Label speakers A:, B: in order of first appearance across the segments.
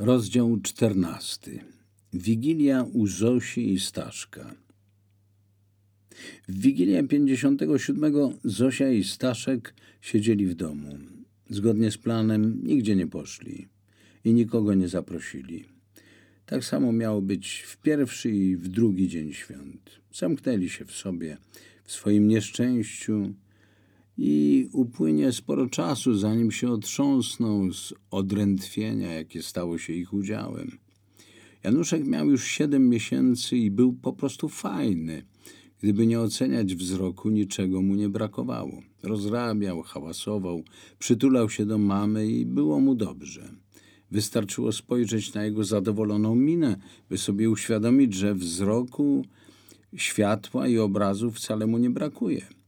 A: Rozdział czternasty. Wigilia u Zosi i Staszka. W Wigilię 57 Zosia i Staszek siedzieli w domu. Zgodnie z planem nigdzie nie poszli i nikogo nie zaprosili. Tak samo miało być w pierwszy i w drugi dzień świąt. Zamknęli się w sobie, w swoim nieszczęściu i upłynie sporo czasu, zanim się otrząsną z odrętwienia, jakie stało się ich udziałem. Januszek miał już siedem miesięcy i był po prostu fajny. Gdyby nie oceniać wzroku, niczego mu nie brakowało. Rozrabiał, hałasował, przytulał się do mamy i było mu dobrze. Wystarczyło spojrzeć na jego zadowoloną minę, by sobie uświadomić, że wzroku, światła i obrazu wcale mu nie brakuje.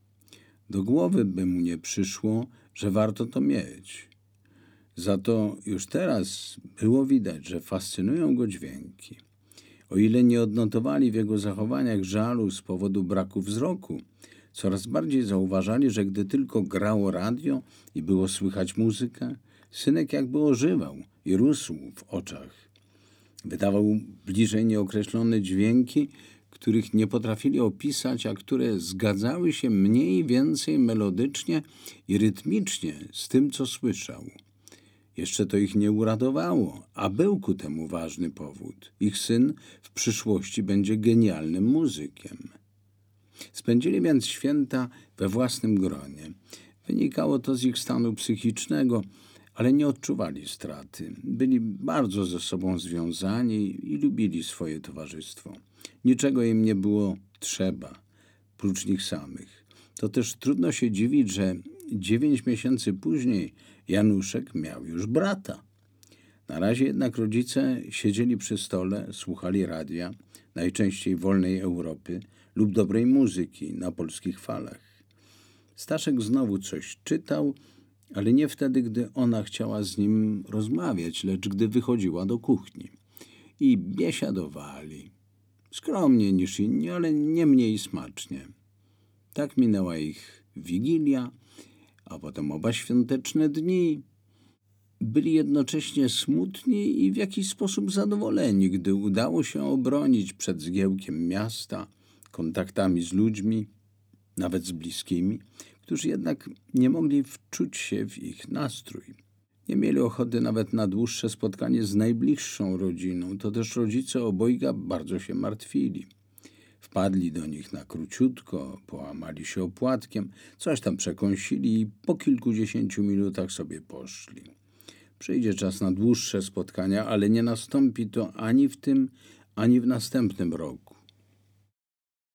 A: Do głowy by mu nie przyszło, że warto to mieć. Za to już teraz było widać, że fascynują go dźwięki. O ile nie odnotowali w jego zachowaniach żalu z powodu braku wzroku, coraz bardziej zauważali, że gdy tylko grało radio i było słychać muzykę, synek jakby ożywał i rósł w oczach. Wydawał bliżej nieokreślone dźwięki, których nie potrafili opisać, a które zgadzały się mniej więcej melodycznie i rytmicznie z tym, co słyszał. Jeszcze to ich nie uradowało, a był ku temu ważny powód. Ich syn w przyszłości będzie genialnym muzykiem. Spędzili więc święta we własnym gronie. Wynikało to z ich stanu psychicznego, ale nie odczuwali straty. Byli bardzo ze sobą związani i lubili swoje towarzystwo. Niczego im nie było trzeba, prócz nich samych. To też trudno się dziwić, że dziewięć miesięcy później Januszek miał już brata. Na razie jednak rodzice siedzieli przy stole, słuchali radia, najczęściej wolnej Europy lub dobrej muzyki na polskich falach. Staszek znowu coś czytał, ale nie wtedy, gdy ona chciała z nim rozmawiać, lecz gdy wychodziła do kuchni. I biesiadowali. Skromnie niż inni, ale nie mniej smacznie. Tak minęła ich wigilia, a potem oba świąteczne dni. Byli jednocześnie smutni i w jakiś sposób zadowoleni, gdy udało się obronić przed zgiełkiem miasta, kontaktami z ludźmi, nawet z bliskimi, którzy jednak nie mogli wczuć się w ich nastrój. Nie mieli ochoty nawet na dłuższe spotkanie z najbliższą rodziną. To też rodzice obojga bardzo się martwili. Wpadli do nich na króciutko, połamali się opłatkiem, coś tam przekąsili i po kilkudziesięciu minutach sobie poszli. Przyjdzie czas na dłuższe spotkania, ale nie nastąpi to ani w tym, ani w następnym roku.